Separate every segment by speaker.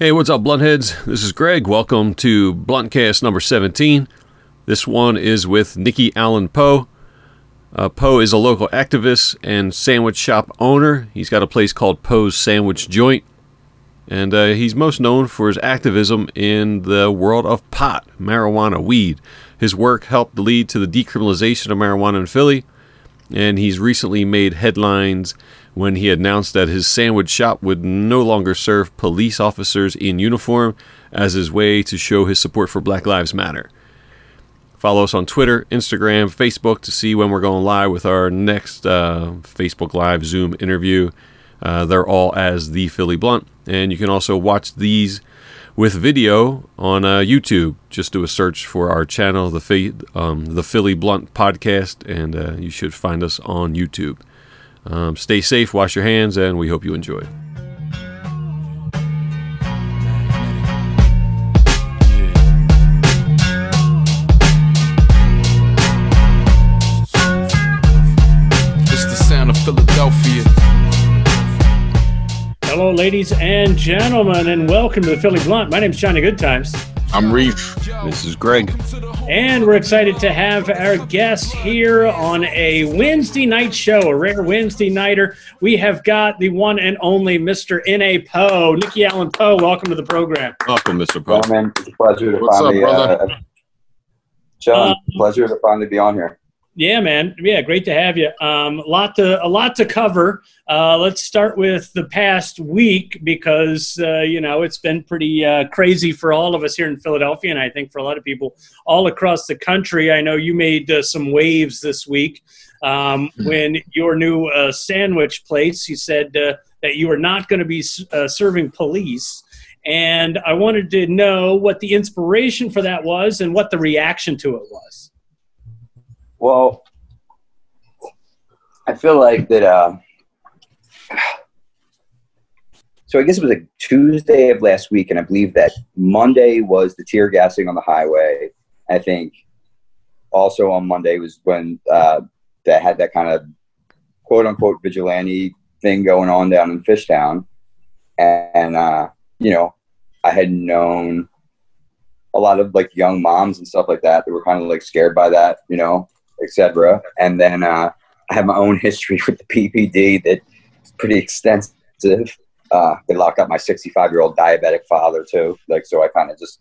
Speaker 1: Hey, what's up, Bluntheads? This is Greg. Welcome to Bluntcast number 17. This one is with Nikki Allen Poe. Uh, Poe is a local activist and sandwich shop owner. He's got a place called Poe's Sandwich Joint. And uh, he's most known for his activism in the world of pot, marijuana, weed. His work helped lead to the decriminalization of marijuana in Philly. And he's recently made headlines when he announced that his sandwich shop would no longer serve police officers in uniform as his way to show his support for Black Lives Matter. Follow us on Twitter, Instagram, Facebook to see when we're going live with our next uh, Facebook Live Zoom interview. Uh, they're all as The Philly Blunt. And you can also watch these with video on uh, YouTube. Just do a search for our channel, the, um, the Philly Blunt Podcast, and uh, you should find us on YouTube. Um, stay safe, wash your hands, and we hope you enjoy.
Speaker 2: It's the sound of Philadelphia.
Speaker 3: Hello, ladies and gentlemen, and welcome to the Philly Blunt. My name is Johnny Goodtimes.
Speaker 2: I'm Reef.
Speaker 1: This is Greg.
Speaker 3: And we're excited to have our guest here on a Wednesday night show, a rare Wednesday nighter. We have got the one and only Mr. N.A. Poe, Nikki Allen Poe. Welcome to the program.
Speaker 1: Welcome, Mr. Poe.
Speaker 4: Yeah, man, it's a pleasure to
Speaker 2: What's up,
Speaker 4: finally,
Speaker 2: brother?
Speaker 4: uh, John,
Speaker 3: Um,
Speaker 4: pleasure to finally be on here.
Speaker 3: Yeah, man. Yeah, great to have you. Um, a lot to a lot to cover. Uh, let's start with the past week because uh, you know it's been pretty uh, crazy for all of us here in Philadelphia, and I think for a lot of people all across the country. I know you made uh, some waves this week um, when your new uh, sandwich place. You said uh, that you were not going to be uh, serving police. And I wanted to know what the inspiration for that was and what the reaction to it was.
Speaker 4: Well, I feel like that. Uh, so I guess it was a Tuesday of last week, and I believe that Monday was the tear gassing on the highway. I think also on Monday was when uh, that had that kind of quote unquote vigilante thing going on down in Fishtown, and uh, you know, I had known a lot of like young moms and stuff like that that were kind of like scared by that, you know, etc. And then uh, I have my own history with the PPD that's pretty extensive. Uh, they locked up my 65 year old diabetic father too. Like, so I kind of just,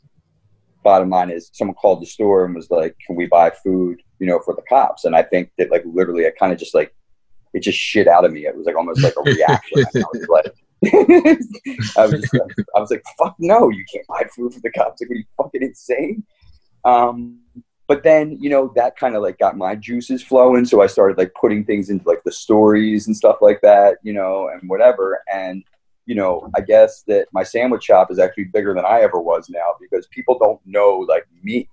Speaker 4: bottom line is someone called the store and was like, can we buy food, you know, for the cops? And I think that like literally I kind of just like, it just shit out of me. It was like almost like a reaction. I was like, I was just I was like, fuck no, you can't buy food for the cops. Like, are you fucking insane? Um, but then, you know, that kind of like got my juices flowing. So I started like putting things into like the stories and stuff like that, you know, and whatever. And, you know, I guess that my sandwich shop is actually bigger than I ever was now because people don't know like me.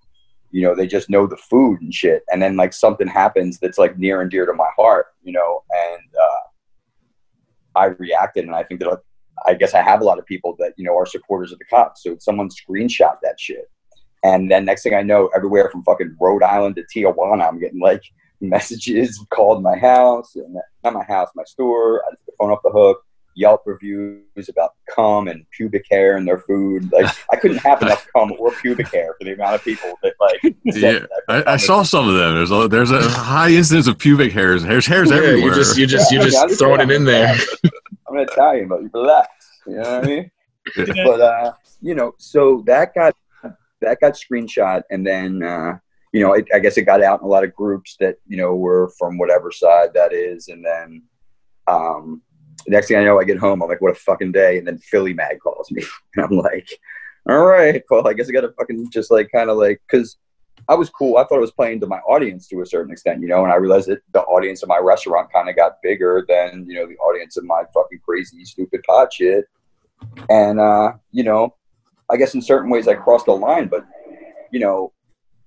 Speaker 4: You know, they just know the food and shit. And then like something happens that's like near and dear to my heart, you know, and uh, I reacted. And I think that I guess I have a lot of people that, you know, are supporters of the cops. So someone screenshot that shit. And then next thing I know, everywhere from fucking Rhode Island to Tijuana, I'm getting like messages called my house, and not my house, my store. I took the phone off the hook. Yelp reviews about cum and pubic hair and their food. Like I couldn't have enough cum or pubic hair for the amount of people that like.
Speaker 1: Yeah,
Speaker 4: that.
Speaker 1: I, I saw some of them. There's a, there's a high incidence of pubic hairs. Hairs, hairs
Speaker 2: Yeah,
Speaker 1: everywhere.
Speaker 2: you just you just you
Speaker 4: Yeah, I
Speaker 2: just
Speaker 4: mean,
Speaker 2: throwing it in there.
Speaker 4: I'm an Italian, but you relax. You know what I mean?
Speaker 3: Yeah.
Speaker 4: But uh, you know, so that got that got screenshot, and then uh, you know, it, I guess it got out in a lot of groups that you know were from whatever side that is, and then um, next thing I know, I get home, I'm like, what a fucking day, and then Philly Mag calls me, and I'm like, all right, well, I guess I got to fucking just like kind of like because. I was cool. I thought I was playing to my audience to a certain extent, you know, and I realized that the audience of my restaurant kind of got bigger than, you know, the audience of my fucking crazy, stupid pot shit. And, uh, you know, I guess in certain ways I crossed the line, but, you know,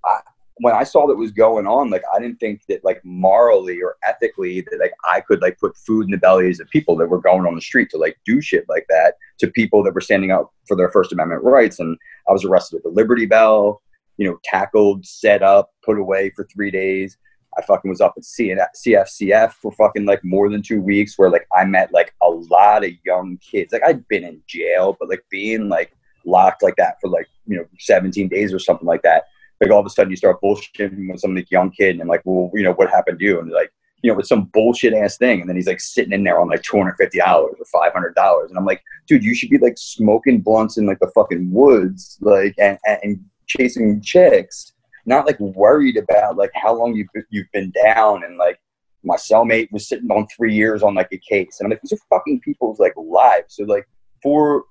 Speaker 4: I, when I saw that was going on, like, I didn't think that, like, morally or ethically that, like, I could, like, put food in the bellies of people that were going on the street to, like, do shit like that to people that were standing up for their First Amendment rights. And I was arrested at the Liberty Bell you know, tackled, set up, put away for three days. I fucking was up at CFCF for fucking like more than two weeks, where like I met like a lot of young kids. Like I'd been in jail, but like being like locked like that for like you know 17 days or something like that. Like all of a sudden you start bullshitting with some like young kid and I'm like, well, you know, what happened to you? And like, you know, with some bullshit ass thing. And then he's like sitting in there on like two hundred fifty dollars or five hundred dollars. And I'm like, dude, you should be like smoking blunts in like the fucking woods, like and, and chasing chicks, not like worried about like how long you've you've been down and like my cellmate was sitting on three years on like a case. And I'm like, these are fucking people's like lives. So like for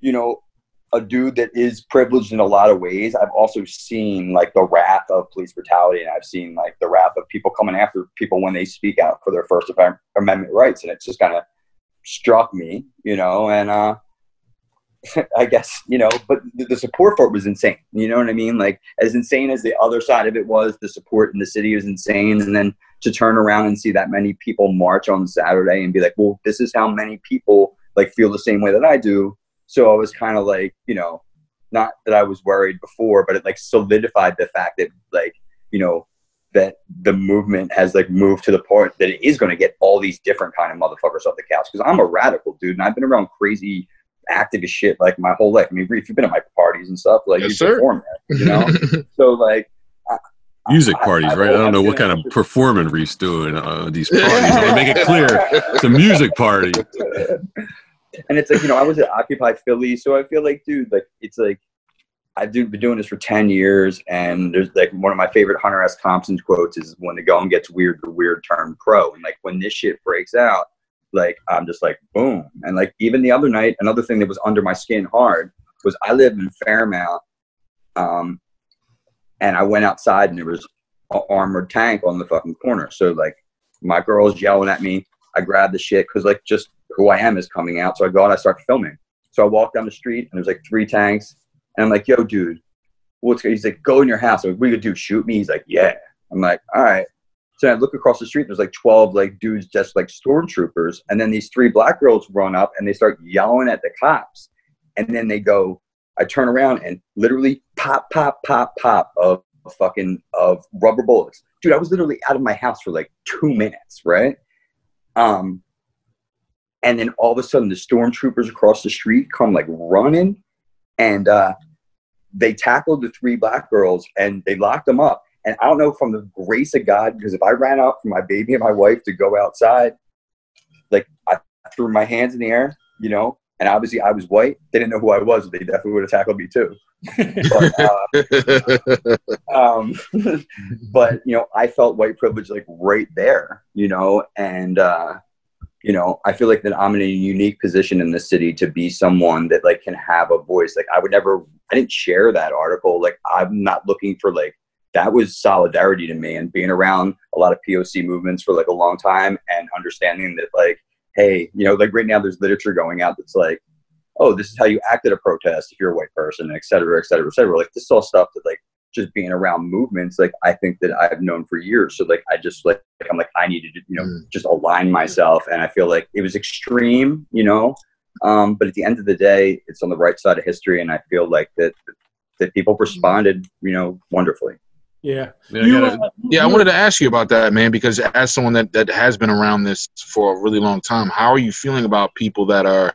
Speaker 4: you know, a dude that is privileged in a lot of ways, I've also seen like the wrath of police brutality, and I've seen like the wrath of people coming after people when they speak out for their First Amendment rights, and it's just kind of struck me, you know, and uh, I guess you know, but the support for it was insane. You know what I mean? Like as insane as the other side of it was, the support in the city was insane, and then to turn around and see that many people march on Saturday and be like, well, this is how many people like feel the same way that I do so I was kind of like, you know, not that I was worried before, but it like solidified the fact that like, you know, that the movement has like moved to the point that it is going to get all these different kind of motherfuckers off the couch. Because I'm a radical dude, and I've been around crazy activist shit like my whole life. I mean, if you've been at my parties and stuff, like
Speaker 5: Yes,
Speaker 4: you
Speaker 5: sir.
Speaker 4: perform there, you know. so like, I-
Speaker 1: Music
Speaker 4: I-
Speaker 1: parties,
Speaker 4: I-
Speaker 1: right? I don't know what kind of performing Reese doing uh, these parties. I want to make it clear. It's a music party.
Speaker 4: and it's like you know I was at Occupy Philly, so I feel like, dude, like it's like I've been doing this for ten years, and there's like one of my favorite Hunter S. Thompson's quotes is when the going gets weird, the weird turn pro, and like when this shit breaks out, like I'm just like boom, and like even the other night, another thing that was under my skin hard was I live in Fairmount, um, and I went outside and there was an armored tank on the fucking corner, so like my girl's yelling at me. I grabbed the shit because like just who I am is coming out. So I go out, I start filming. So I walk down the street and there's like three tanks. And I'm like, yo, dude, what's? He's like, go in your house. I'm like, what are you gonna do? Shoot me? He's like, yeah. I'm like, all right. So I look across the street, there's like 12 like dudes just like stormtroopers. And then these three black girls run up and they start yelling at the cops. And then they go, I turn around and literally pop, pop, pop, pop of fucking of rubber bullets. Dude, I was literally out of my house for like two minutes, right? Um, and then all of a sudden the stormtroopers across the street come like running and uh, they tackled the three black girls and they locked them up. And i don't know from the grace of god because if i ran out for my baby and my wife to go outside like i threw my hands in the air you know and obviously i was white they didn't know who i was they definitely would have tackled me too but, uh, um, but you know, I felt white privilege like right there, you know, and uh, you know, I feel like that I'm in a unique position in the city to be someone that like can have a voice. Like I would never, I didn't share that article. Like I'm not looking for like that was solidarity to me and being around a lot of POC movements for like a long time and understanding that like, hey, you know, like right now there's literature going out that's like oh, this is how you act at a protest if you're a white person, et cetera, et cetera, et cetera. Like this is all stuff that like just being around movements, like I think that I've known for years. So like I just like I'm like I needed to, you know,
Speaker 5: Mm.
Speaker 4: just align myself. And I feel like it was extreme, you know. Um, but at the end of the day, it's on the right side of history, and I feel like that that people responded, you know, wonderfully.
Speaker 3: Yeah.
Speaker 1: Yeah, I
Speaker 3: You,
Speaker 1: gotta-
Speaker 3: uh,
Speaker 5: Yeah, I wanted to ask you about that, man, because as someone that, that has been around this for a really long time, how are you feeling about people that are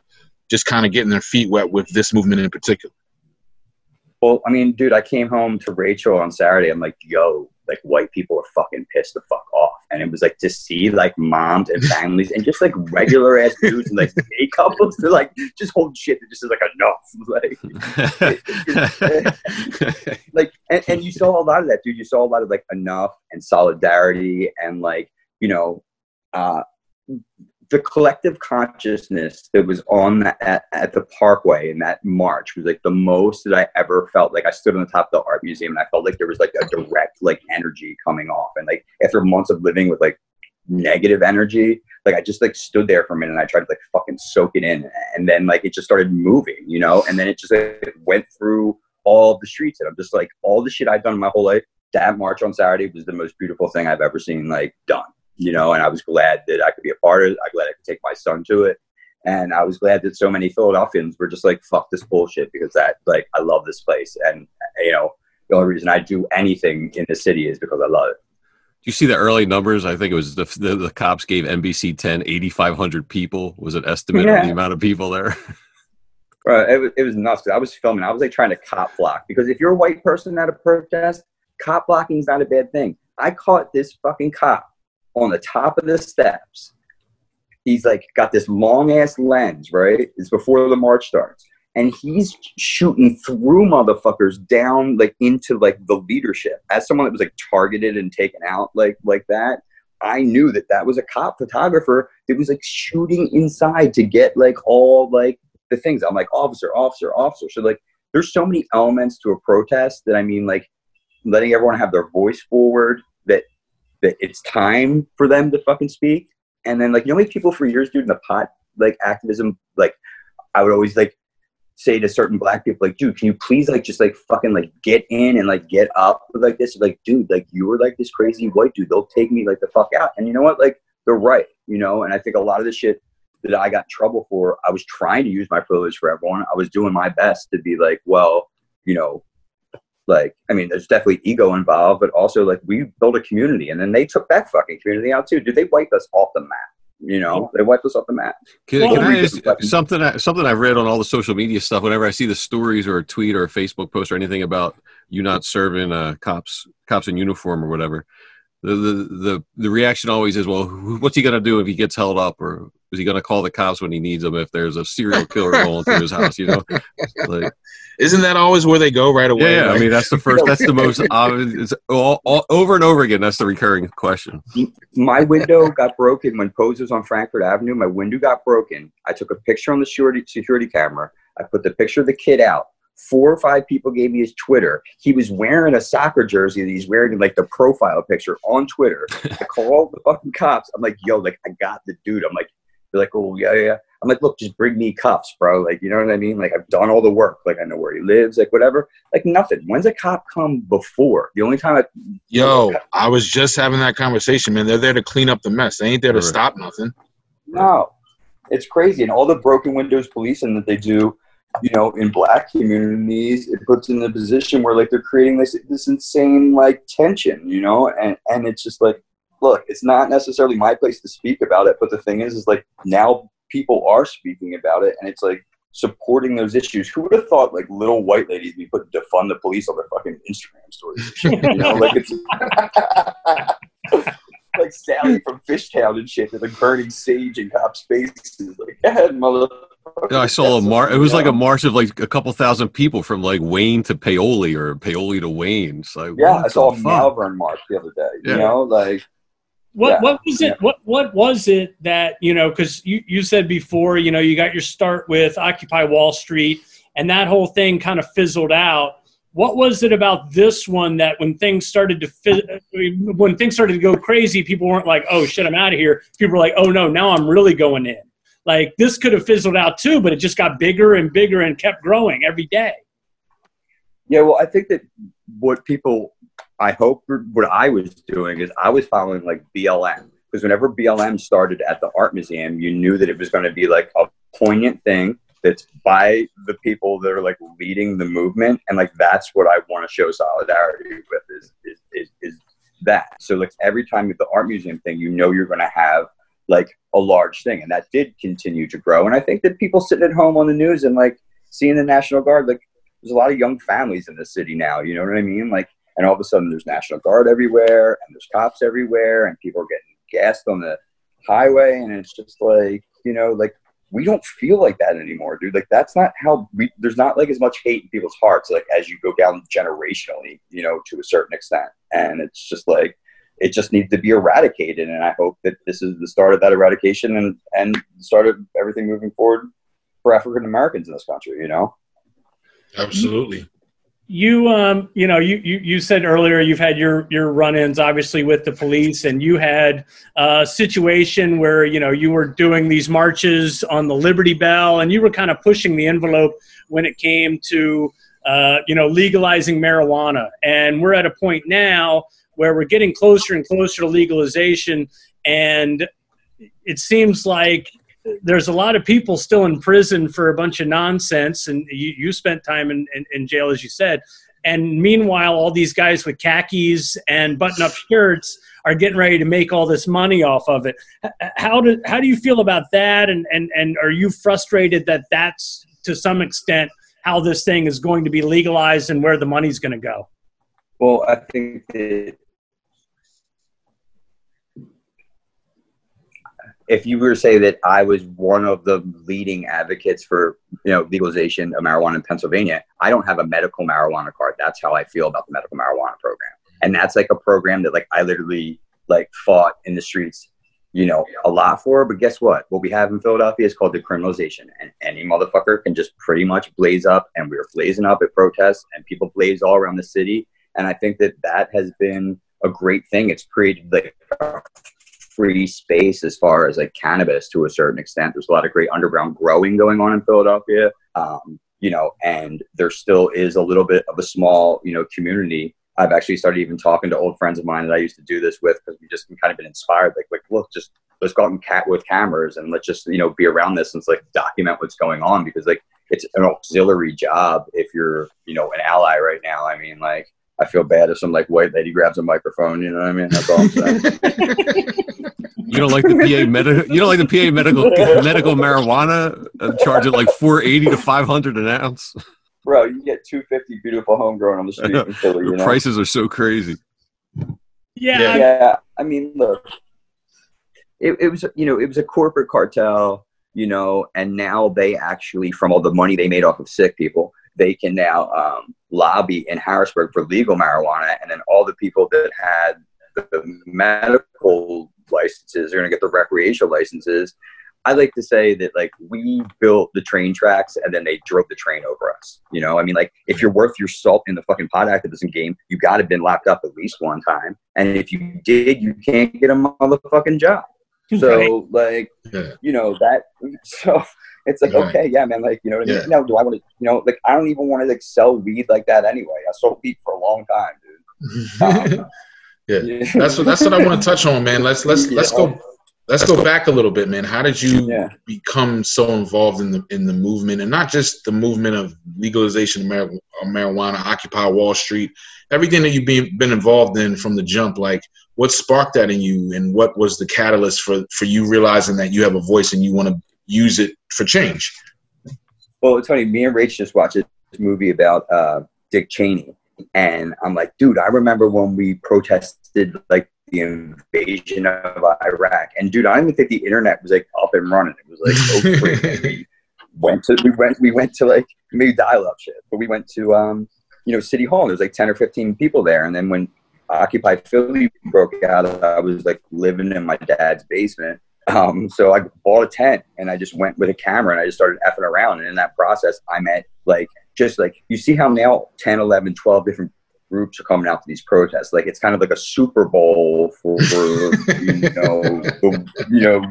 Speaker 5: just kind of getting their feet wet with this movement in particular?
Speaker 4: Well, I mean, dude, I came home to Rachel on Saturday. I'm like, yo, like white people are fucking pissed the fuck off. And it was like to see like moms and families and just like regular ass dudes and like gay couples to like just hold shit that just is like enough. Like like and, and you saw a lot of that, dude. You saw a lot of like enough and solidarity and like, you know, uh the collective consciousness that was on that at, at the parkway in that march was like the most that I ever felt. Like I stood on the top of the art museum and I felt like there was like a direct like energy coming off. And like after months of living with like negative energy like I just like stood there for a minute and I tried to like fucking soak it in. And then like it just started moving you know? And then it just like, went through all the streets. And I'm just like all the shit I've done my whole life that march on Saturday was the most beautiful thing I've ever seen like done you know, and I was glad that I could be a part of it. I'm glad I could take my son to it. And I was glad that so many Philadelphians were just like, fuck this bullshit because that, like, I love this place. And, you know, the only reason I do anything in the city is because I love it.
Speaker 1: Do you see the early numbers? I think it was the, the, the cops gave NBC 10 8,500 people was an estimate of the amount of people there.
Speaker 4: Right, it, was, it was nuts I was filming. I was like trying to cop block because if you're a white person at a protest, cop blocking is not a bad thing. I caught this fucking cop on the top of the steps. He's like got this long ass lens, right? It's before the march starts, and he's shooting through motherfuckers down like into like the leadership. As someone that was like targeted and taken out like like that, I knew that that was a cop photographer that was like shooting inside to get like all like the things. I'm like officer, officer, officer. So like, there's so many elements to a protest that I mean, like letting everyone have their voice forward. That that it's time for them to fucking speak. And then like you know, like people for years, dude, in the pot like activism, like I would always like say to certain black people, like, dude, can you please like just like fucking like get in and like get up like this? Like, dude, like you were like this crazy white dude. They'll take me like the fuck out. And you know what? Like they're right, you know. And I think a lot of the shit that I got in trouble for, I was trying to use my privilege for everyone. I was doing my best to be like, well, you know, like I mean, there's definitely ego involved, but also like we built a community, and then they took that fucking community out too. Did they wipe us off the map? You know, they wiped us off the map.
Speaker 1: Can,
Speaker 3: Well,
Speaker 1: can I ask something? I- Something I've read on all the social media stuff. Whenever I see the stories or a tweet or a Facebook post or anything about you not serving uh, cops, cops in uniform or whatever, the the the, the reaction always is, well, what's he gonna do if he gets held up, or is he gonna call the cops when he needs them if there's a serial killer going through his house? You know, like
Speaker 5: Isn't that always where they go right away?
Speaker 1: yeah, yeah. I mean, that's the first. That's the most obvious. It's all, all, over and over again. That's the recurring question.
Speaker 4: my window got broken when Poe's was on Frankford Avenue. My window got broken. I took a picture on the security security camera. I put the picture of the kid out. Four or five people gave me his Twitter. He was wearing a soccer jersey that he's wearing like the profile picture on Twitter. I called the fucking cops. I'm like, yo, like I got the dude. I'm like, they're like, oh yeah, yeah. I'm like, look, just bring me cuffs, bro. Like, you know what I mean? Like I've done all the work. Like I know where he lives. Like whatever. Like nothing. When's a cop come before? The only time I
Speaker 5: Yo, I was just having that conversation, man. They're there to clean up the mess. They ain't there to stop nothing.
Speaker 4: No, it's crazy. And all the broken windows policing that they do, you know, in black communities, it puts in a position where like they're creating this this insane like tension, you know, and and it's just like, look, it's not necessarily my place to speak about it, but the thing is, is like now people are speaking about it, and it's like supporting those issues. Who would have thought like little white ladies be put to fund the police on their fucking Instagram stories? you know, like it's. like Sally from Fishtown and shit, with like burning sage in cops' faces. Like, go ahead, mother.
Speaker 1: Yeah, I saw a mar. It was like a march of like a couple thousand people from like Wayne to Paoli or Paoli to Wayne. So like
Speaker 4: Yeah, I saw a
Speaker 1: the?
Speaker 4: Malvern march the other day.
Speaker 1: Yeah.
Speaker 4: You know, like
Speaker 3: What
Speaker 4: Yeah.
Speaker 3: what was it? What what was it that you know? Because you you said before, you know, you got your start with Occupy Wall Street, and that whole thing kind of fizzled out. What was it about this one that when things started to fi- when things started to go crazy, people weren't like, "Oh shit, I'm out of here." People were like, "Oh no, now I'm really going in." Like this could have fizzled out too, but it just got bigger and bigger and kept growing every day.
Speaker 4: Yeah, well, I think that what people, I hope what I was doing is I was following like BLM because whenever BLM started at the art museum, you knew that it was going to be like a poignant thing that's by the people that are like leading the movement, and like that's what I want to show solidarity with is is, is is that. So like every time at the art museum thing, you know you're going to have like a large thing, and that did continue to grow. And I think that people sitting at home on the news and like seeing the National Guard, like there's a lot of young families in the city now. You know what I mean? Like, and all of a sudden there's National Guard everywhere, and there's cops everywhere, and people are getting gassed on the highway, and it's just like, you know, like we don't feel like that anymore, dude. Like that's not how we. There's not like as much hate in people's hearts, like as you go down generationally, you know, to a certain extent, and it's just like it just needs to be eradicated. And I hope that this is the start of that eradication and and the start of everything moving forward for African Americans in this country. You know.
Speaker 5: Absolutely.
Speaker 3: you um you know you, you you said earlier you've had your your run-ins obviously with the police and you had a situation where you know you were doing these marches on the liberty bell and you were kind of pushing the envelope when it came to uh, you know legalizing marijuana and we're at a point now where we're getting closer and closer to legalization and it seems like there's a lot of people still in prison for a bunch of nonsense, and you, you spent time in, in, in jail, as you said. And meanwhile, all these guys with khakis and button-up shirts are getting ready to make all this money off of it. How do how do you feel about that? And and and are you frustrated that that's to some extent how this thing is going to be legalized and where the money's going to go.
Speaker 4: Well, I think that if you were to say that I was one of the leading advocates for you know legalization of marijuana in Pennsylvania, I don't have a medical marijuana card. That's how I feel about the medical marijuana program, and that's like a program that like I literally like fought in the streets, you know, a lot for. But guess what? What we have in Philadelphia is called decriminalization, and any motherfucker can just pretty much blaze up, and we were blazing up at protests, and people blaze all around the city, and I think that that has been a great thing. It's created like a free space as far as like cannabis to a certain extent. There's a lot of great underground growing going on in Philadelphia. Um, you know, and there still is a little bit of a small, you know, community. I've actually started even talking to old friends of mine that I used to do this with because we just kind of been inspired. Like, like, look, just let's go out and cat with cameras and let's just, you know, be around this and like document what's going on because like it's an auxiliary job if you're, you know, an ally right now. I mean, like, I feel bad if some like white lady grabs a microphone. You know what I mean? That's all I'm saying.
Speaker 1: You don't like the PA medical? You don't like the PA medical medical marijuana? Uh, charge it like four eighty to five hundred an ounce.
Speaker 4: Bro, you get 250 beautiful homegrown on the street in Philly.
Speaker 1: The
Speaker 4: You know?
Speaker 1: prices are so crazy.
Speaker 3: Yeah,
Speaker 5: Yeah.
Speaker 4: yeah, I mean, look, it, it was you know it was a corporate cartel, you know, and now they actually from all the money they made off of sick people, they can now um, lobby in Harrisburg for legal marijuana, and then all the people that had the medical licenses are going to get the recreational licenses. I like to say that like we built the train tracks and then they drove the train over us. You know, I mean, like if you're worth your salt in the fucking pot activism game, you got to been locked up at least one time, and if you did, you can't get a motherfucking job. So like,
Speaker 5: Yeah.
Speaker 4: you know that. So it's like
Speaker 5: Right.
Speaker 4: okay, yeah, man. Like you know, what I mean?
Speaker 5: Yeah.
Speaker 4: now do I want to? You know, like I don't even want to like sell weed like that anyway. I sold weed for a long time, dude. Um,
Speaker 5: yeah. That's what that's what I want to touch on, man. Let's let's let's go let's go back a little bit, man. How did you
Speaker 4: Yeah.
Speaker 5: become so involved in the in the movement, and not just the movement of legalization of mar- of marijuana, Occupy Wall Street, everything that you've been been involved in from the jump? Like, what sparked that in you, and what was the catalyst for for you realizing that you have a voice and you want to use it for change?
Speaker 4: Well, it's funny. Me and Rach just watched this movie about uh, Dick Cheney, and I'm like, dude, I remember when we protested like the invasion of Iraq, and dude, I don't even think the internet was like up and running. It was like crazy. we went to we went we went to like maybe dial up shit, but we went to um you know City Hall. And there was like ten or fifteen people there, and then when Occupy Philly broke out, I was like living in my dad's basement. Um, so I bought a tent and I just went with a camera and I just started effing around. And in that process, I met like, just like, you see how now 10, 11, 12 different groups are coming out to these protests. Like, it's kind of like a Super Bowl for, you know, you know,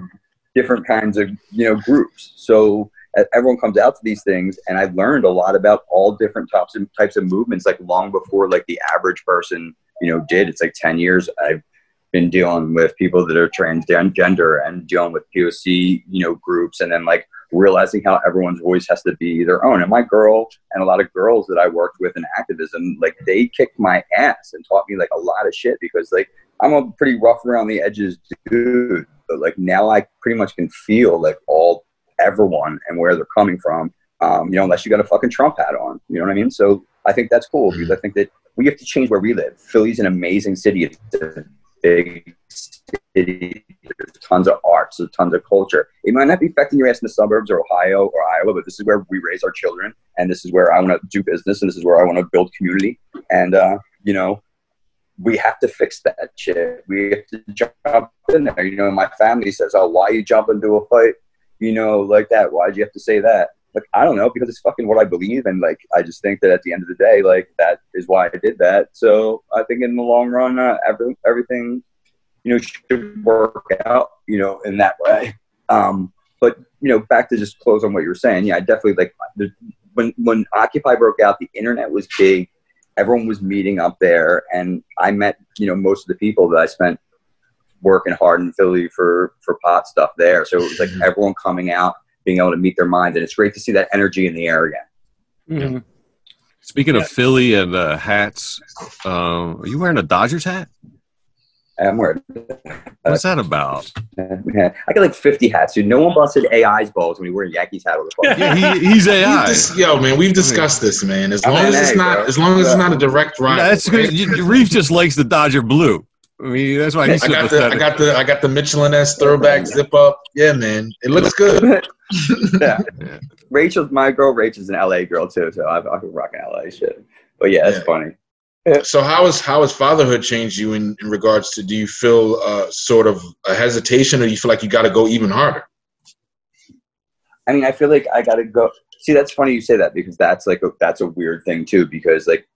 Speaker 4: different kinds of, you know, groups. So everyone comes out to these things and I've learned a lot about all different types of, types of movements, like long before like the average person, you know, did. It's like 10 years I've been dealing with people that are transgender and dealing with POC, you know, groups, and then like realizing how everyone's voice has to be their own. And my girl and a lot of girls that I worked with in activism, like they kicked my ass and taught me like a lot of shit because like I'm a pretty rough around the edges dude, but like now I pretty much can feel like all everyone and where they're coming from. Um, you know, unless you got a fucking Trump hat on, you know what I mean? So I think that's cool because I think that we have to change where we live. Philly's an amazing city. It's a big city. There's tons of arts, there's tons of culture. It might not be affecting your ass in the suburbs or Ohio or Iowa, but this is where we raise our children, and this is where I want to do business, and this is where I want to build community. And uh, you know, we have to fix that shit. We have to jump in there. You know, my family says, "Oh, why you jump into a fight?" You know, like that. Why'd you have to say that? Like, I don't know, because it's fucking what I believe, and like, I just think that at the end of the day, like, that is why I did that. So I think in the long run, uh, every, everything, you know, should work out, you know, in that way. Um, but you know, back to just close on what you were saying. Yeah, I definitely like the, when when Occupy broke out, the internet was big. Everyone was meeting up there, and I met you know most of the people that I spent working hard in Philly for for pot stuff there. So it was like everyone coming out, being able to meet their minds, and it's great to see that energy in the air again.
Speaker 3: Mhm.
Speaker 1: Speaking of Philly and uh, hats, um, are you wearing a Dodgers hat?
Speaker 4: I'm wearing.
Speaker 1: What's that about?
Speaker 4: I got like 50 hats, dude. No one busted AI's balls when he wore a Yankees hat on the phone.
Speaker 1: Yeah, he, he's AI.
Speaker 5: dis- yo, man, we've discussed this, man. As
Speaker 4: I'm
Speaker 5: long as it's
Speaker 4: A,
Speaker 5: not,
Speaker 4: bro.
Speaker 5: as long as it's not a direct rival.
Speaker 1: That's good. You- Reef just likes the Dodger blue. I mean, that's why he's
Speaker 5: I got the. I got the, I got the Mitchell & Ness throwback zip up. Yeah, man, it looks good.
Speaker 4: yeah.
Speaker 1: Yeah.
Speaker 4: Rachel's my girl. Rachel's an LA girl too, so I've, I've been rocking LA shit. But yeah, that's
Speaker 5: Yeah.
Speaker 4: funny.
Speaker 5: So how has how has fatherhood changed you in, in regards to? Do you feel uh, sort of a hesitation, or you feel like you got to go even harder?
Speaker 4: I mean, I feel like I gotta go. See, that's funny you say that because that's like a, that's a weird thing too. Because like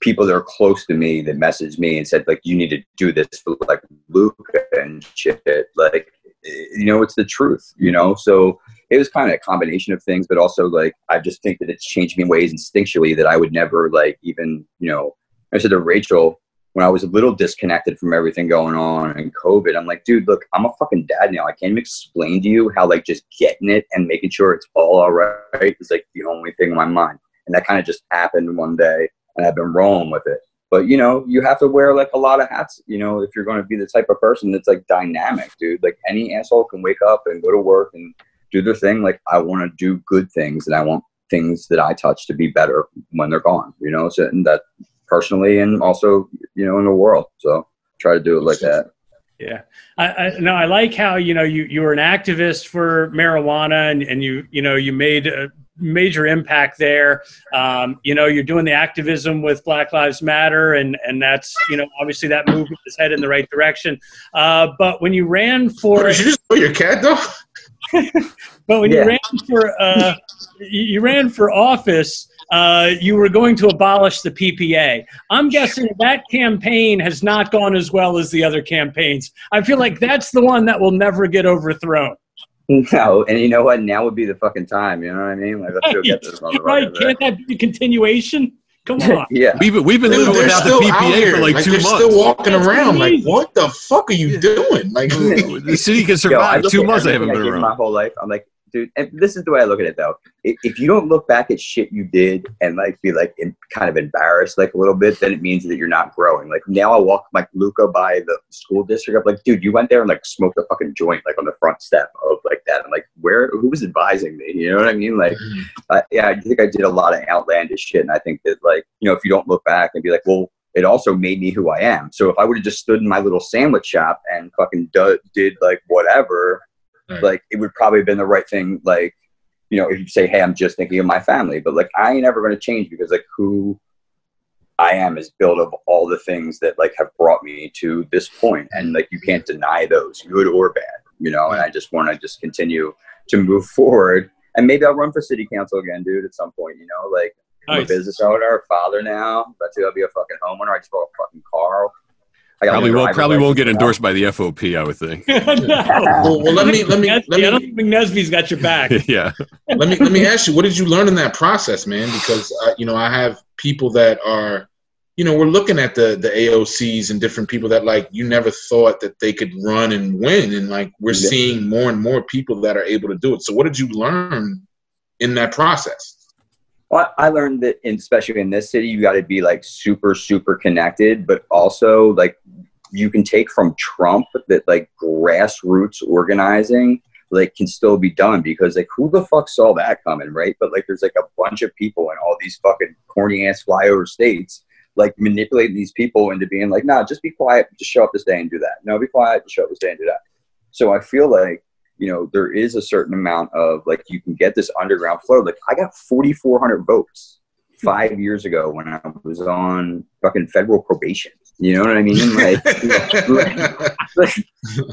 Speaker 4: people that are close to me that messaged me and said like you need to do this for like Luca and shit. Like eh, you know, it's the truth. You know, so it was kind of a combination of things, but also like I just think that it's changed me in ways instinctually that I would never like even you know. I said to Rachel when I was a little disconnected from everything going on and COVID, I'm like, dude, look, I'm a fucking dad now. I can't even explain to you how like just getting it and making sure it's all all right is like the only thing in my mind. And that kind of just happened one day and I've been rolling with it. But you know, you have to wear like a lot of hats, you know, if you're going to be the type of person that's like dynamic, dude. Like any asshole can wake up and go to work and do their thing. Like I want to do good things and I want things that I touch to be better when they're gone, you know, so and that personally and also, you know, in the world. So try to do it like that.
Speaker 3: Yeah, I, I no, I like how you know you you were an activist for marijuana and and you you know you made a major impact there. Um, you know, you're doing the activism with Black Lives Matter, and and that's you know obviously that movement is headed in the right direction. Uh, but when you ran for
Speaker 5: Did you just throw your cat though?
Speaker 3: but when
Speaker 4: Yeah.
Speaker 3: you ran for uh, you you ran for office, uh, you were going to abolish the PPA. I'm guessing that campaign has not gone as well as the other campaigns. I feel like that's the one that will never get overthrown.
Speaker 4: No, and you know what? Now would be the fucking time. You know what I mean? Like let's go get this
Speaker 3: Right?
Speaker 4: motherfucker.
Speaker 3: Can't that be a continuation? Come on.
Speaker 4: yeah.
Speaker 1: We've, we've been living
Speaker 5: they're
Speaker 1: without the
Speaker 5: still out
Speaker 1: PPA
Speaker 5: here.
Speaker 1: for like, two
Speaker 5: they're
Speaker 1: months.
Speaker 5: still walking
Speaker 3: That's
Speaker 5: around. Like, what the fuck are you doing? Like,
Speaker 1: the city can survive
Speaker 4: look
Speaker 1: two months.
Speaker 4: I
Speaker 1: haven't been
Speaker 4: around My whole life, I'm like, dude. And this is the way I look at it, though. If, if you don't look back at shit you did and like be like in, kind of embarrassed like a little bit, then it means that you're not growing. Like now, I walk like Luca by the school district. I'm like, dude, you went there and like smoked a fucking joint like on the front step of like that. I'm like, where? Who was advising me? You know what I mean? Like, uh, yeah, I think I did a lot of outlandish shit, and I think that like you know, if you don't look back and be like, well, it also made me who I am. So if I would have just stood in my little sandwich shop and fucking do, did like whatever,
Speaker 5: Right.
Speaker 4: like it would probably have been the right thing. Like, you know, if you say, hey, I'm just thinking of my family, but like I ain't ever going to change because like who I am is built of all the things that like have brought me to this point, and like you can't deny those, good or bad, you know. And I just want to just continue to move forward, and maybe I'll run for city council again, dude, at some point, you know, like. I'm a business owner, father now. You I'll be a fucking homeowner. I just bought a fucking car. I
Speaker 1: Probably won't probably won't get endorsed by the FOP. I would think.
Speaker 3: no.
Speaker 5: well, well, let me let me
Speaker 3: Nesby,
Speaker 5: let
Speaker 3: I don't
Speaker 5: me
Speaker 3: think Nesby's got your back.
Speaker 1: yeah.
Speaker 5: let me let me ask you, what did you learn in that process, man? Because uh, you know, I have people that are, you know, we're looking at the the AOCs and different people that like you never thought that they could run and win, and like we're
Speaker 4: Yeah.
Speaker 5: seeing more and more people that are able to do it. So, what did you learn in that process?
Speaker 4: Well, I learned that, in, especially in this city, you got to be like super, super connected, but also like you can take from Trump that like grassroots organizing like can still be done because like who the fuck saw that coming, right? But like there's like a bunch of people in all these fucking corny ass flyover states like manipulating these people into being like, nah, just be quiet, just show up this day and do that. No, be quiet, just show up this day and do that. So I feel like you know, there is a certain amount of like you can get this underground flow. Like I got 4,400 votes hmm. five years ago when I was on fucking federal probation. You know what I mean? Like, know, like,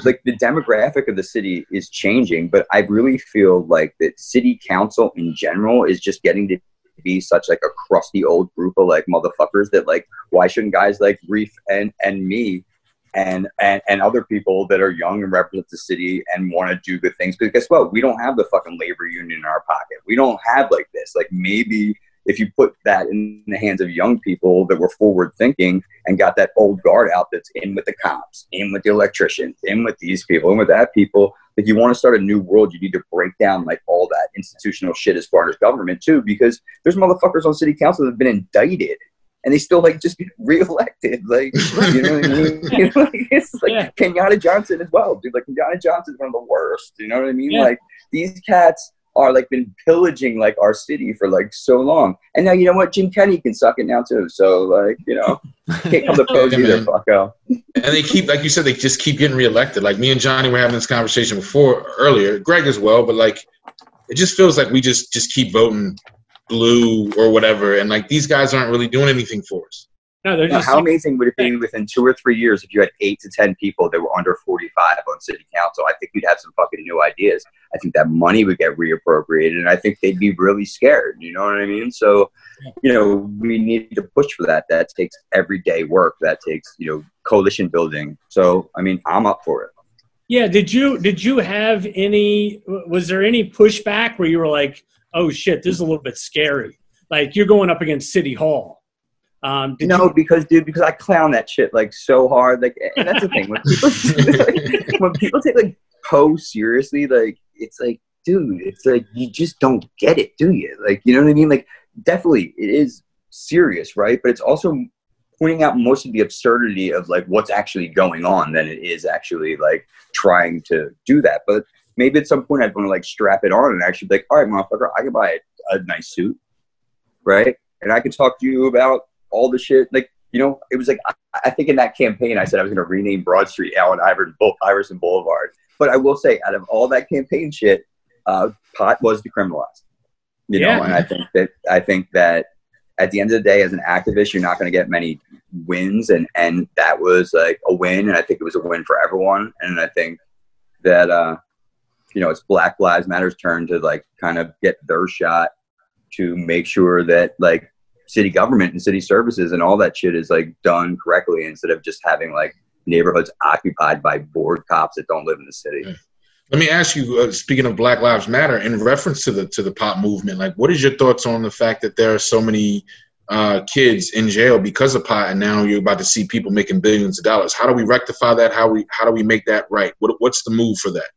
Speaker 4: like the demographic of the city is changing, but I really feel like that city council in general is just getting to be such like a crusty old group of like motherfuckers that like why shouldn't guys like Reef and and me and and and other people that are young and represent the city and want to do good things because guess what? We don't have the fucking labor union in our pocket. We don't have like this. Like maybe if you put that in the hands of young people that were forward thinking and got that old guard out that's in with the cops in with the electricians in with these people in with that people if you want to start a new world you need to break down like all that institutional shit as far as government too because there's motherfuckers on city council that have been indicted and they still like just get reelected. Like you know what I mean? You know, like, it's like
Speaker 3: Yeah.
Speaker 4: Kenyatta Johnson as well, dude. Like Kenyatta Johnson's one of the worst. You know what I mean?
Speaker 3: Yeah.
Speaker 4: Like these cats are like been pillaging like our city for like so long, and now you know what? Jim Kenney can suck it now too. So like you know, can't come to pros
Speaker 5: Yeah,
Speaker 4: either, fucko.
Speaker 5: and they keep, like you said, they just keep getting reelected. Like me and Johnny were having this conversation before earlier, Greg as well. But like, it just feels like we just just keep voting blue or whatever, and like these guys aren't really doing anything for us.
Speaker 3: No, they're
Speaker 4: Now,
Speaker 3: just
Speaker 4: how amazing would it be within two or three years if you had eight to ten people that were under forty-five on city council? I think you'd have some fucking new ideas. I think that money would get reappropriated, and I think they'd be really scared. You know what I mean? So, you know, we need to push for that. That takes everyday work. That takes you know coalition building. So, I mean, I'm up for it.
Speaker 3: Yeah, did you did you have any was there any pushback where you were like, "Oh shit, this is a little bit scary." Like you're going up against City Hall. Um
Speaker 4: no,
Speaker 3: you,
Speaker 4: because dude, because I clown that shit like so hard. Like, and that's the thing when people when people take like Poe seriously, like it's like, dude, it's like you just don't get it, do you? Like, you know what I mean? Like, definitely, it is serious, right? But it's also pointing out most of the absurdity of like what's actually going on than it is actually like trying to do that. But maybe at some point I'd want to like strap it on and actually be like, all right, motherfucker, I can buy a, a nice suit, right? And I could talk to you about all the shit. Like, you know, it was like I, I think in that campaign I said I was going to rename Broad Street Allen Iverson, Bull, Iverson Boulevard. But I will say, out of all that campaign shit, uh, pot was decriminalized. You
Speaker 3: Yeah.
Speaker 4: know, and I think that I think that at the end of the day, as an activist, you're not going to get many wins, and and that was like a win, and I think it was a win for everyone. And I think that uh, you know, it's Black Lives Matter's turn to like kind of get their shot to make sure that like city government and city services and all that shit is like done correctly instead of just having like neighborhoods occupied by bored cops that don't live in the city.
Speaker 5: Let me ask you, uh, speaking of Black Lives Matter, in reference to the to the pop movement, like, what is your thoughts on the fact that there are so many uh, kids in jail because of pot, and now you're about to see people making billions of dollars? How do we rectify that? How we how do we make that right? What, what's the move for that?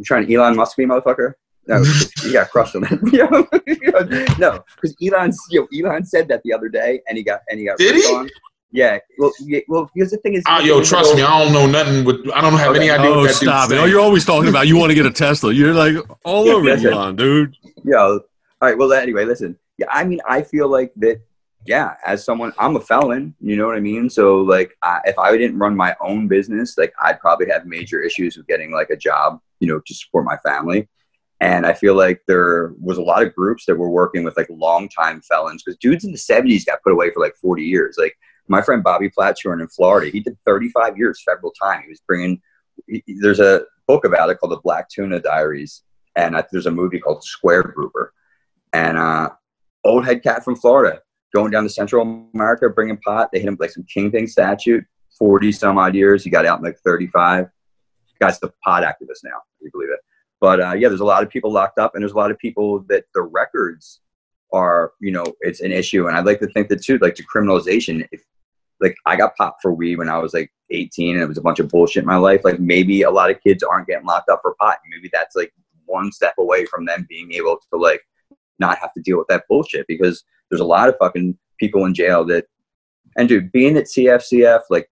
Speaker 4: You trying to Elon Musk me, motherfucker? No, you got crushed on that. no, because Elon, you know, Elon said that the other day, and he got and he got
Speaker 5: Did he?
Speaker 4: on. Yeah, well, yeah, well, because the thing is,
Speaker 5: Ah, yo, trust me, I don't know nothing. With I don't have any idea
Speaker 1: Oh,
Speaker 5: what that
Speaker 1: stop
Speaker 5: dude's
Speaker 1: it! Oh, you're always talking about you want to get a Tesla. You're like all over
Speaker 4: Yes, sir.
Speaker 1: Elon, dude.
Speaker 4: Yeah. All right. Well, anyway, listen. Yeah, I mean, I feel like that. Yeah, as someone, I'm a felon. You know what I mean. So, like, I, if I didn't run my own business, like, I'd probably have major issues with getting like a job. You know, to support my family. And I feel like there was a lot of groups that were working with like longtime felons because dudes in the 70s got put away for like 40 years. Like my friend Bobby Platshorn in Florida, he did 35 years federal time. He was bringing. He, there's a book about it called the Black Tuna Diaries, and I, there's a movie called Square Grouper, and uh, old head cat from Florida going down to Central America bringing pot. They hit him like some kingpin statute, 40 some odd years. He got out in like 35. Guy's the pot activist now, you believe it. But uh, yeah, there's a lot of people locked up, and there's a lot of people that the records are, you know, it's an issue. And I'd like to think that too, like decriminalization. If like I got popped for weed when I was like 18, and it was a bunch of bullshit in my life. Like maybe a lot of kids aren't getting locked up for pot. Maybe that's like one step away from them being able to like not have to deal with that bullshit because there's a lot of fucking people in jail that. And dude, being at CFCF, like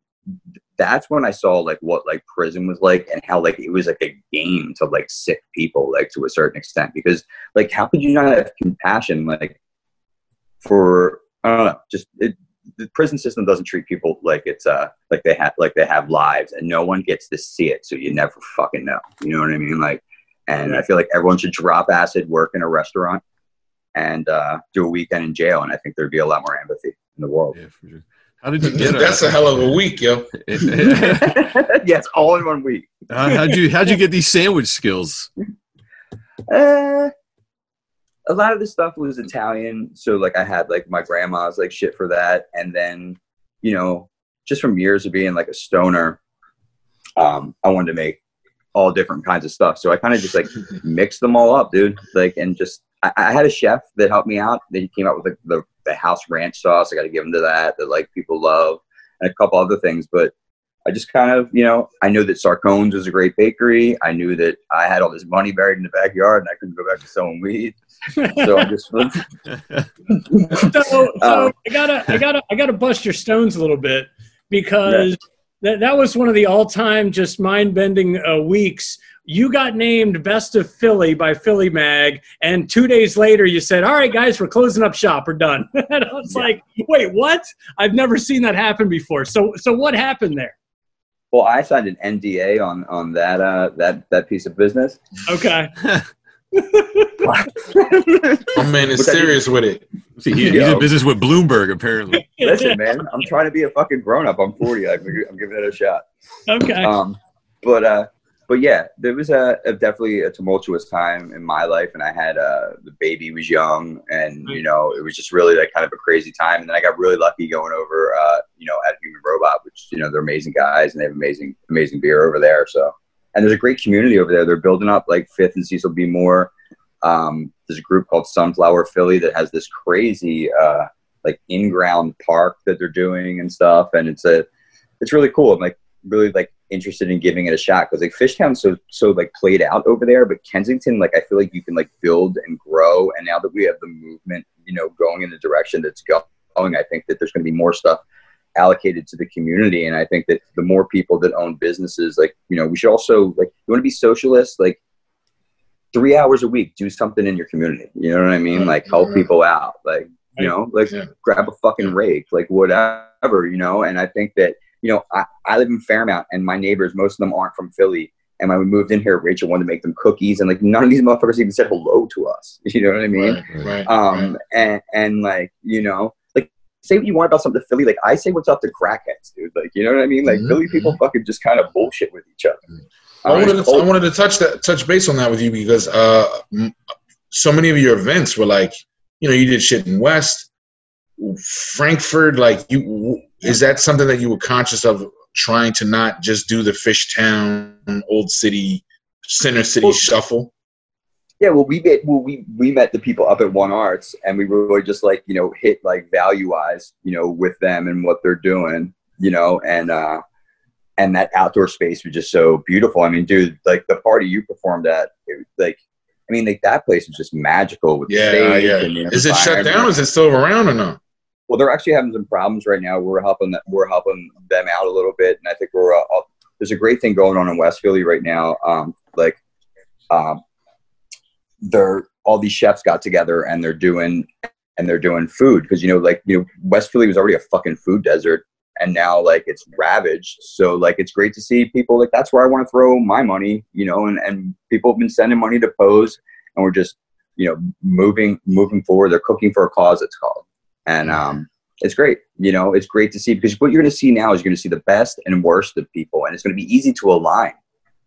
Speaker 4: that's when I saw like what like prison was like and how like it was like a game to like sick people like to a certain extent because like how could you not have compassion like for I don't know just it, the prison system doesn't treat people like it's uh like they have like they have lives and no one gets to see it so you never fucking know you know what I mean like and I feel like everyone should drop acid work in a restaurant and uh, do a weekend in jail and I think there'd be a lot more empathy in the world
Speaker 1: Yeah, for sure. How did you get
Speaker 5: That's a hell of a week, yo.
Speaker 4: yes all in one week
Speaker 1: How- how'd you how'd you get these sandwich skills?
Speaker 4: Uh, a lot of the stuff was Italian, so like I had like my grandma's like shit for that, and then you know just from years of being like a stoner, um, I wanted to make all different kinds of stuff. So I kind of just like mixed them all up, dude. Like and just I, I had a chef that helped me out. That he came out with the, the the house ranch sauce. I got to give them to that that like people love, and a couple other things, but. I just kind of, you know, I knew that Sarcone's was a great bakery. I knew that I had all this money buried in the backyard and I couldn't go back to selling weed. So I just,
Speaker 3: so, so
Speaker 4: Um,
Speaker 3: I gotta, I gotta, I gotta bust your stones a little bit because that, that was one of the all-time just mind-bending uh, weeks. You got named Best of Philly by Philly Mag, and two days later you said, "All right, guys, we're closing up shop. We're done." and I was
Speaker 4: Yeah.
Speaker 3: like, "Wait, what? I've never seen that happen before." So, so what happened there?
Speaker 4: well, I signed an NDA on, on that, uh, that, that piece of business.
Speaker 3: Okay,
Speaker 5: My man is serious with it.
Speaker 1: See, he, he's in business with Bloomberg, apparently.
Speaker 4: Listen, man, I'm trying to be a fucking grown up. I'm 40. I'm, I'm giving it a shot.
Speaker 3: okay,
Speaker 4: Um, but uh, but yeah, there was a, a definitely a tumultuous time in my life, and I had uh, the baby was young, and you know it was just really like kind of a crazy time. And then I got really lucky going over, uh, you know, at Human Robot, which you know they're amazing guys and they have amazing amazing beer over there. So and there's a great community over there. They're building up like Fifth and Cecil B. Moore. Um, there's a group called Sunflower Philly that has this crazy uh, like in-ground park that they're doing and stuff, and it's a it's really cool. I'm like really like interested in giving it a shot because like Fishtown's so so like played out over there, but Kensington like I feel like you can like build and grow. And now that we have the movement, you know, going in the direction that's going, I think that there's going to be more stuff allocated to the community. And I think that the more people that own businesses, like you know, we should also like you want to be socialist, like three hours a week, do something in your community. You know what I mean? Mm-hmm. Like help people out, like you know, like
Speaker 5: Yeah.
Speaker 4: grab a fucking rake, like whatever, you know. And I think that you know, I, I live in Fairmount, and my neighbors, most of them aren't from Philly. And when we moved in here, Rachel wanted to make them cookies, and like none of these motherfuckers even said hello to us. You know what I mean?
Speaker 5: Right, right,
Speaker 4: Um,
Speaker 5: right.
Speaker 4: and and like you know, like say what you want about something to Philly. Like I say, what's up to crackheads, dude? Like you know what I mean? Like
Speaker 5: Mhm,
Speaker 4: Philly people fucking just kind of bullshit with each other.
Speaker 5: I
Speaker 4: Um,
Speaker 5: wanted, to, I wanted to touch that touch base on that with you because uh, m- so many of your events were like, you know, you did shit in West, Frankford. Like, you is that something that you were conscious of trying to not just do the Fishtown, Old City, Center City
Speaker 4: Well-
Speaker 5: shuffle?
Speaker 4: Yeah, well, we met well, we we met the people up at One Arts, and we really just like you know hit like value wise, you know, with them and what they're doing, you know, and uh, and that outdoor space was just so beautiful. I mean, dude, like the party you performed at, it, was, like, I mean, like that place was just magical with the
Speaker 5: Yeah,
Speaker 4: stage
Speaker 5: yeah.
Speaker 4: the
Speaker 5: Is it shut down? Is it still around or no?
Speaker 4: Well, they're actually having some problems right now. We're helping them, we're helping them out a little bit, and I think we're uh, uh, there's a great thing going on in West Philly right now. Um, like, um, they're all these chefs got together and they're doing and they're doing food because you know, like you know, West Philly was already a fucking food desert, and now like it's ravaged. So like it's great to see people like that's where I want to throw my money, you know, and and people have been sending money to Poe's, and we're just you know moving moving forward. They're cooking for a cause. It's called and um, it's great. You know, it's great to see because what you're going to see now is you're going to see the best and worst of people, and it's going to be easy to align.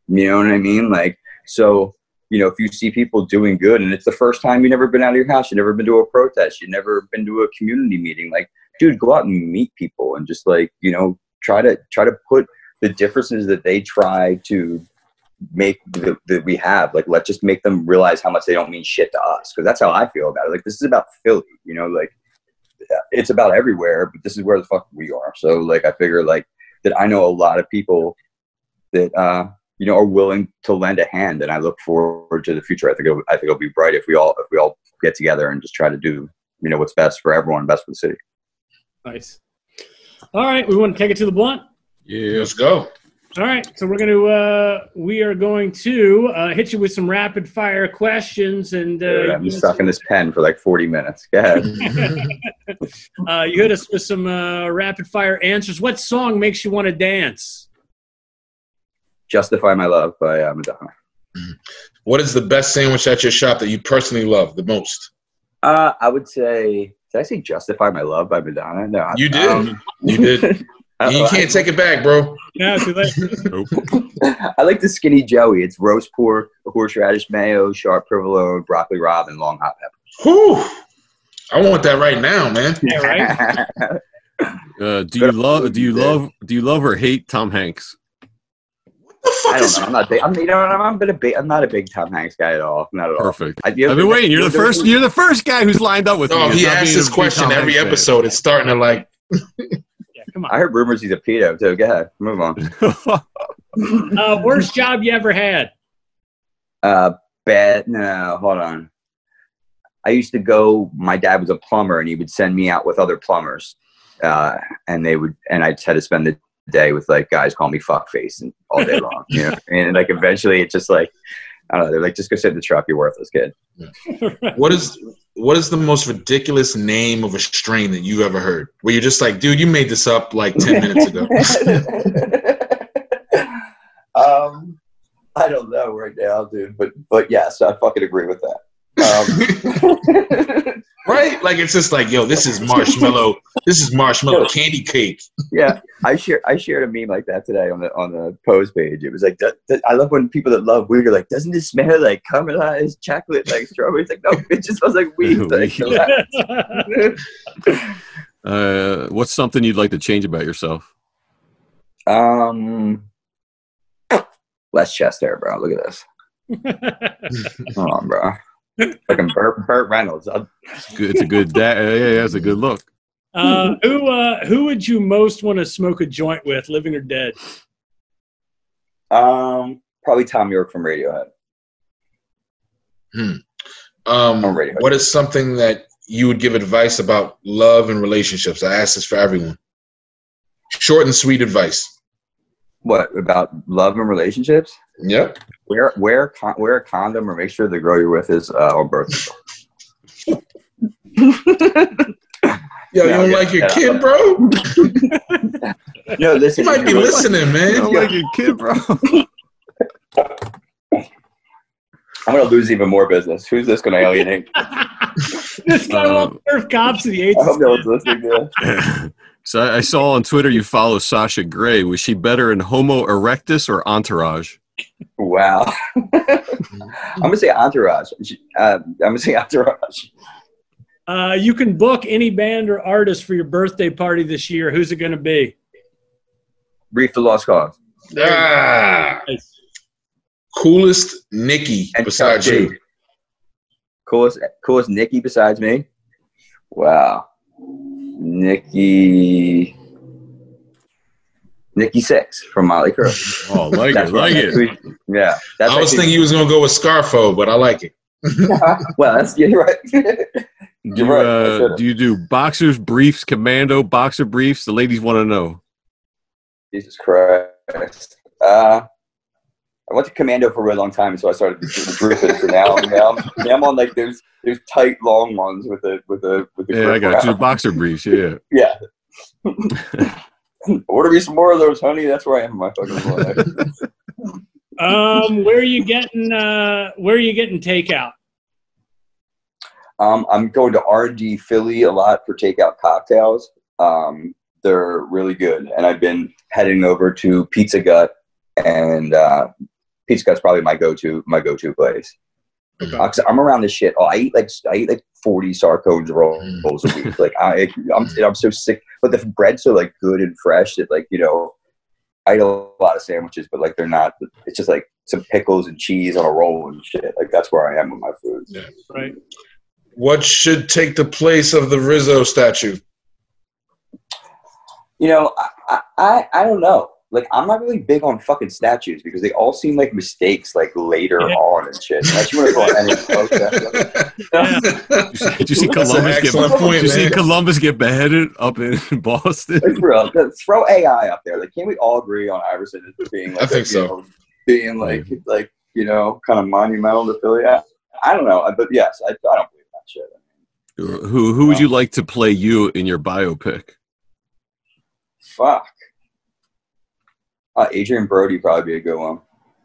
Speaker 4: You know what I mean? Like, so you know, if you see people doing good, and it's the first time you've never been out of your house, you've never been to a protest, you've never been to a community meeting, like, dude, go out and meet people, and just like, you know, try to try to put the differences that they try to make that, that we have like let's just make them realize how much they don't mean shit to us because that's how i feel about it like this is about philly you know like it's about everywhere, but this is where the fuck we are. So like I figure like that I know a lot of people that uh you know are willing to lend a hand and I look forward to the future. I think it'll, I think it'll be bright if we all if we all get together and just try to do you know what's best for everyone, best for the city.
Speaker 3: nice. All right, we want to take it to the blunt.
Speaker 1: Yeah.
Speaker 5: Let's go.
Speaker 3: All right, so we're going to uh, we are going to uh, hit you with some rapid fire questions, and uh,
Speaker 4: Dude, I'm
Speaker 3: you,
Speaker 4: stuck in this pen for like 40 minutes. Go ahead.
Speaker 3: uh, you hit us with some uh, rapid fire answers. What song makes you want to dance?
Speaker 4: Justify My Love by uh, Madonna.
Speaker 5: What is the best sandwich at your shop that you personally love the most?
Speaker 4: Uh, I would say, did I say Justify My Love by Madonna? No. I-
Speaker 5: You did.
Speaker 4: um,
Speaker 5: You did. You can't take it back, bro.
Speaker 3: No, too late.
Speaker 4: I like the skinny Joey. It's roast pork, horseradish mayo, sharp provolone, broccoli rabe, and long hot peppers.
Speaker 5: Whew. I want that right now, man.
Speaker 3: Yeah, right.
Speaker 1: Uh, do you love? Do you love? Do you love or hate Tom Hanks?
Speaker 5: What the fuck
Speaker 4: I don't
Speaker 5: is
Speaker 4: know. I'm not. Big, I'm, you know, I'm, I'm, a big, I'm not a big Tom Hanks guy at all. Not at all.
Speaker 1: Perfect.
Speaker 4: I, you know,
Speaker 1: I've been waiting. You're the first. You're the first guy who's lined up with me.
Speaker 5: Oh,
Speaker 1: as
Speaker 5: he asks this question every
Speaker 1: Hanks fan.
Speaker 5: episode. It's starting to like
Speaker 3: Yeah, come on.
Speaker 4: I heard rumors he's a pedo too. Go ahead, move on.
Speaker 3: Uh, worst job you ever had?
Speaker 4: Uh, bad. No, hold on. I used to go. My dad was a plumber, and he would send me out with other plumbers, uh, and they would, and I just had to spend the day with like guys call me fuckface and all day long. You know, and like eventually, it just like I don't know. They're like, just go sit in the truck. You're worthless, kid.
Speaker 5: What is what is the most ridiculous name of a strain that you've ever heard? Where you're just like, dude, you made this up like ten minutes ago.
Speaker 4: um, I don't know right now, dude. But but yes, I fucking agree with that. Um,
Speaker 5: right? Like it's just like, yo, this is marshmallow. This is marshmallow candy cake.
Speaker 4: yeah, I share I shared a meme like that today on the on the Poe's page. It was like "Does- does- I love when people that love weed are like, doesn't it smell like caramelized chocolate like strawberries? Like no, it just smells like weed. Like, relax.
Speaker 1: uh, what's something you'd like to change about yourself?
Speaker 4: um, less chest hair, bro. Look at this. Come on, bro. Fucking Burt, Burt Reynolds. I'll-
Speaker 1: Good, it's a good. Da- yeah, yeah, that's a good look.
Speaker 3: uh, who uh, who would you most want to smoke a joint with, living or dead?
Speaker 4: Um, probably Thom Yorke from Radiohead. Hmm.
Speaker 5: Um,
Speaker 4: Alrighty.
Speaker 5: what is something that you would give advice about love and relationships? I ask this for everyone. Short and sweet advice.
Speaker 4: What about love and relationships?
Speaker 5: Yep.
Speaker 4: Wear wear con- wear a condom or make sure the girl you're with is uh, on birth control.
Speaker 5: Yo, you
Speaker 4: Yeah,
Speaker 5: don't
Speaker 4: yeah,
Speaker 5: like your
Speaker 4: yeah.
Speaker 5: kid, bro?
Speaker 4: No,
Speaker 5: You might be listening,
Speaker 1: I
Speaker 5: man.
Speaker 1: don't like your kid, bro.
Speaker 4: I'm gonna lose even more business. Who's this gonna alienate?
Speaker 3: this guy
Speaker 1: Uh,
Speaker 3: won't serve cops and he hates
Speaker 4: I hope no one's listening. To this.
Speaker 1: So I I saw on Twitter you follow Sasha Grey. Was she better in Homo erectus or Entourage?
Speaker 4: Wow. I'm gonna say Entourage. Uh, I'm gonna say Entourage.
Speaker 3: Uh, you can book any band or artist for your birthday party this year. Who's it going to be?
Speaker 4: Reef the Lost Cauze.
Speaker 5: Ah,
Speaker 3: Nice.
Speaker 5: coolest Nikki
Speaker 4: And
Speaker 5: besides
Speaker 4: Chuck D.
Speaker 5: you.
Speaker 4: Coolest, coolest Nikki besides me. Wow. Nikki. Nikki Sixx from Mötley Crüe.
Speaker 1: Oh, like it, like it.
Speaker 4: Yeah. That's
Speaker 5: I was
Speaker 4: actually-
Speaker 5: thinking you was gonna go with Scarfo, but I like it.
Speaker 4: well, that's yeah, you're right.
Speaker 1: Do you,
Speaker 4: right,
Speaker 1: uh, do you do boxers, briefs, commando, boxer briefs? The ladies want to know.
Speaker 4: Jesus Christ. Uh, I went to commando for a really long time, so I started to do the group. So now, now, I'm, now I'm on like there's there's tight long ones with the with the with the.
Speaker 1: Yeah, I
Speaker 4: grip
Speaker 1: got you.
Speaker 4: around.
Speaker 1: Boxer briefs, yeah.
Speaker 4: Yeah. Order me some more of those, honey. That's where I am in my fucking life.
Speaker 3: Um, where are you getting? Uh, where are you getting takeout?
Speaker 4: Um, I'm going to R&D Philly a lot for takeout cocktails. Um, they're really good, and I've been heading over to Pizza Gut, and uh, Pizza Gut's probably my go-to my go-to place.
Speaker 5: Okay.
Speaker 4: Uh, 'cause I'm around this shit. Oh, I eat like I eat like 40 Sarcones rolls a week. Like I, I'm I'm so sick. But the bread's so like good and fresh that like you know, I eat a lot of sandwiches, but like they're not. It's just like some pickles and cheese on a roll and shit. Like that's where I am with my food.
Speaker 3: Right.
Speaker 5: What should take the place of the Rizzo statue?
Speaker 4: You know, I, I, I I don't know. Like, I'm not really big on fucking statues because they all seem like mistakes, like later
Speaker 3: Yeah.
Speaker 4: on and shit. Unless you want to go on any statue.
Speaker 1: Did you see Columbus get?
Speaker 5: point,
Speaker 1: did you see. Columbus get beheaded up in Boston?
Speaker 4: Like, for throw AI up there. Like, can't we all agree on Iverson as being like,
Speaker 5: I think
Speaker 4: a,
Speaker 5: so.
Speaker 4: know, being like, like you know, kind of monumental to Philly? I, I don't know, but yes, I, I don't believe that shit.
Speaker 1: Who who would you like to play you in your biopic?
Speaker 4: Fuck. Uh, Adrien Brody probably be a good one.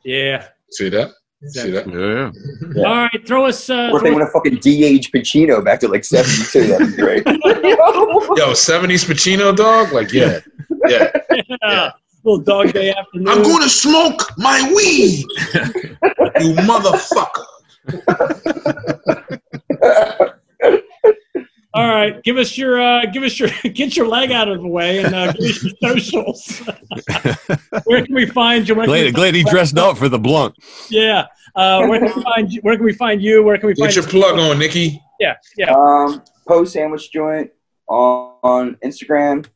Speaker 3: Yeah.
Speaker 5: See that? See that?
Speaker 1: Yeah,
Speaker 4: Yeah.
Speaker 3: All right. Throw us. Uh,
Speaker 4: Or if they want to fucking de-age Pacino back to like 72, that'd be great.
Speaker 5: Yo, 70s Pacino dog? Like, yeah. Yeah.
Speaker 3: uh, little dog day afternoon.
Speaker 5: I'm going to smoke my weed, you motherfucker.
Speaker 3: All right. Give us your. Uh, give us your. Get your leg out of the way and uh, give us your socials. where can we find you? Where can we
Speaker 1: glad, glad he dressed up for the blunt.
Speaker 3: Yeah. Uh, where can we find you? Where can we find you? Where can we find
Speaker 5: Get your plug on, Nikki.
Speaker 3: Yeah. Yeah.
Speaker 4: Um, Poe's Sandwich Joint on, on Instagram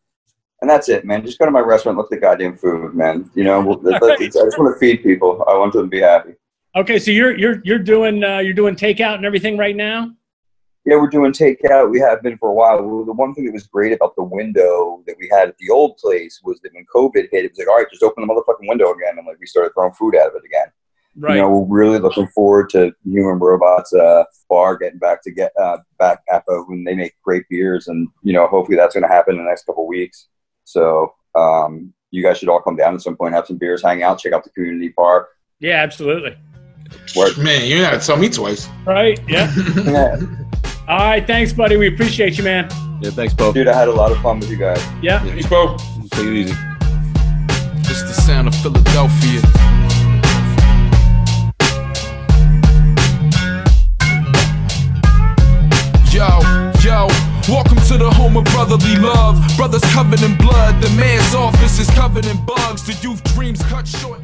Speaker 4: and that's it, man. Just go to my restaurant, look at the goddamn food, man. You know, we'll-
Speaker 3: right.
Speaker 4: I just want to feed people. I want them to be happy.
Speaker 3: Okay, so you're you're you're doing uh, you're doing takeout and everything right now.
Speaker 4: Yeah, we're doing takeout. We have been for a while. The one thing that was great about the window that we had at the old place was that when COVID hit, it was like, all right, just open the motherfucking window again. And like we started throwing food out of it again.
Speaker 3: Right.
Speaker 4: You know, we're really looking forward to Human Robots uh, Bar getting back to get uh, back up when they make great beers, and you know, hopefully that's going to happen in the next couple weeks. So um, you guys should all come down at some point, have some beers, hang out, check out the community bar.
Speaker 3: yeah, absolutely.
Speaker 4: Word.
Speaker 5: Man, you gotta tell me twice.
Speaker 3: Right. Yeah.
Speaker 4: Yeah.
Speaker 3: All right. Thanks, buddy. We appreciate you, man.
Speaker 1: Yeah, thanks, Poe.
Speaker 4: Dude, I had a lot of fun with you guys.
Speaker 3: Yeah.
Speaker 5: Thanks, Bo.
Speaker 1: Take it easy.
Speaker 2: It's the sound of Philadelphia. Yo, yo, welcome to the home of brotherly love. Brothers covered in blood, the man's office is covered in bugs. The youth dreams cut short.